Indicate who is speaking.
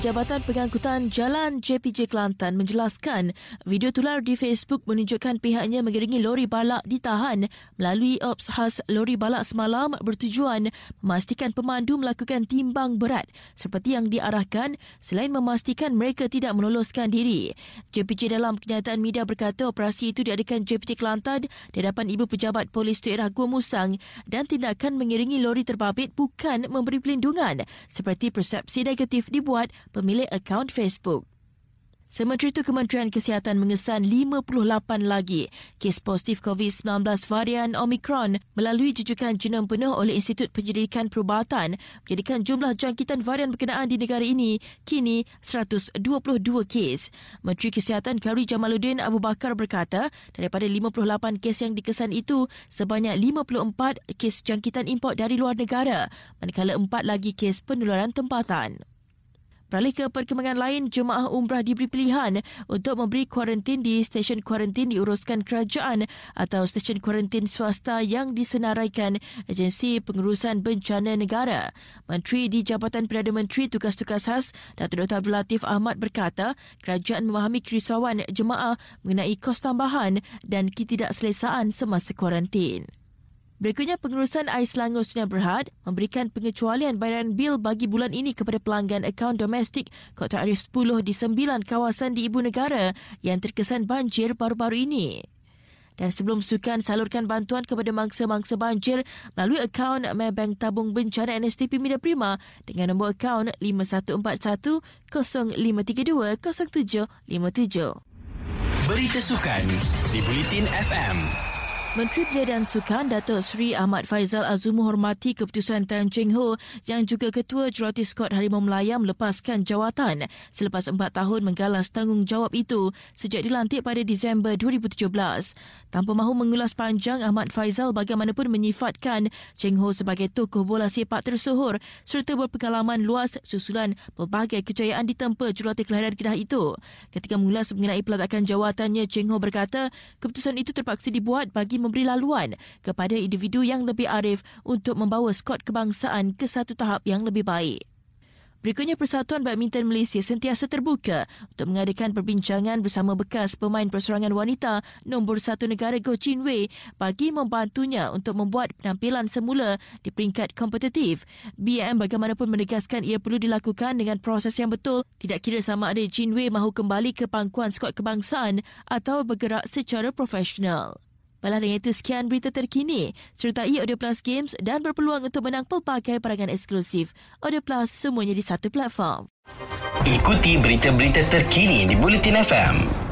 Speaker 1: Jabatan Pengangkutan Jalan JPJ Kelantan menjelaskan video tular di Facebook menunjukkan pihaknya mengiringi lori balak ditahan melalui ops khas lori balak semalam bertujuan memastikan pemandu melakukan timbang berat seperti yang diarahkan selain memastikan mereka tidak meloloskan diri. JPJ dalam kenyataan media berkata operasi itu diadakan JPJ Kelantan di hadapan Ibu Pejabat Polis Daerah Gua Musang dan tindakan mengiringi lori terbabit bukan memberi pelindungan seperti persepsi negatif dibuat pemilik akaun Facebook. Sementara itu, Kementerian Kesihatan mengesan 58 lagi kes positif COVID-19 varian Omicron melalui jujukan genom penuh oleh Institut Penyelidikan Perubatan menjadikan jumlah jangkitan varian berkenaan di negara ini kini 122 kes. Menteri Kesihatan Kari Jamaluddin Abu Bakar berkata daripada 58 kes yang dikesan itu, sebanyak 54 kes jangkitan import dari luar negara manakala 4 lagi kes penularan tempatan. Beralih ke perkembangan lain, jemaah umrah diberi pilihan untuk memberi kuarantin di stesen kuarantin diuruskan kerajaan atau stesen kuarantin swasta yang disenaraikan Agensi Pengurusan Bencana Negara. Menteri di Jabatan Perdana Menteri Tugas-Tugas Khas, Datuk Dr. Abdul Latif Ahmad berkata, kerajaan memahami kerisauan jemaah mengenai kos tambahan dan ketidakselesaan semasa kuarantin. Berikutnya, pengurusan Air Selangor Sungai Berhad memberikan pengecualian bayaran bil bagi bulan ini kepada pelanggan akaun domestik kod tarif 10 di sembilan kawasan di ibu negara yang terkesan banjir baru-baru ini. Dan sebelum sukan salurkan bantuan kepada mangsa-mangsa banjir melalui akaun Maybank Tabung Bencana NSTP Media Prima dengan nombor akaun 5141 0532 0757.
Speaker 2: Berita sukan di Bulletin FM.
Speaker 1: Menteri Belia dan Sukan Datuk Seri Ahmad Faizal Azul menghormati keputusan Tan Cheng Ho yang juga Ketua Jurati Skot Harimau Melaya melepaskan jawatan selepas empat tahun menggalas tanggungjawab itu sejak dilantik pada Disember 2017. Tanpa mahu mengulas panjang, Ahmad Faizal bagaimanapun menyifatkan Cheng Ho sebagai tokoh bola sepak tersohor serta berpengalaman luas susulan pelbagai kejayaan ditempa Jurati Kelahiran Kedah itu. Ketika mengulas mengenai peletakan jawatannya, Cheng Ho berkata keputusan itu terpaksa dibuat bagi memberi laluan kepada individu yang lebih arif untuk membawa skot kebangsaan ke satu tahap yang lebih baik. Berikutnya Persatuan Badminton Malaysia sentiasa terbuka untuk mengadakan perbincangan bersama bekas pemain perseorangan wanita nombor satu negara Go Chin Wei bagi membantunya untuk membuat penampilan semula di peringkat kompetitif. BM bagaimanapun menegaskan ia perlu dilakukan dengan proses yang betul tidak kira sama ada Chin Wei mahu kembali ke pangkuan skot kebangsaan atau bergerak secara profesional. Baiklah dengan itu sekian berita terkini. Sertai Audio Plus Games dan berpeluang untuk menang pelbagai perangan eksklusif. Audio Plus semuanya di satu platform.
Speaker 3: Ikuti berita-berita terkini di Bulletin FM.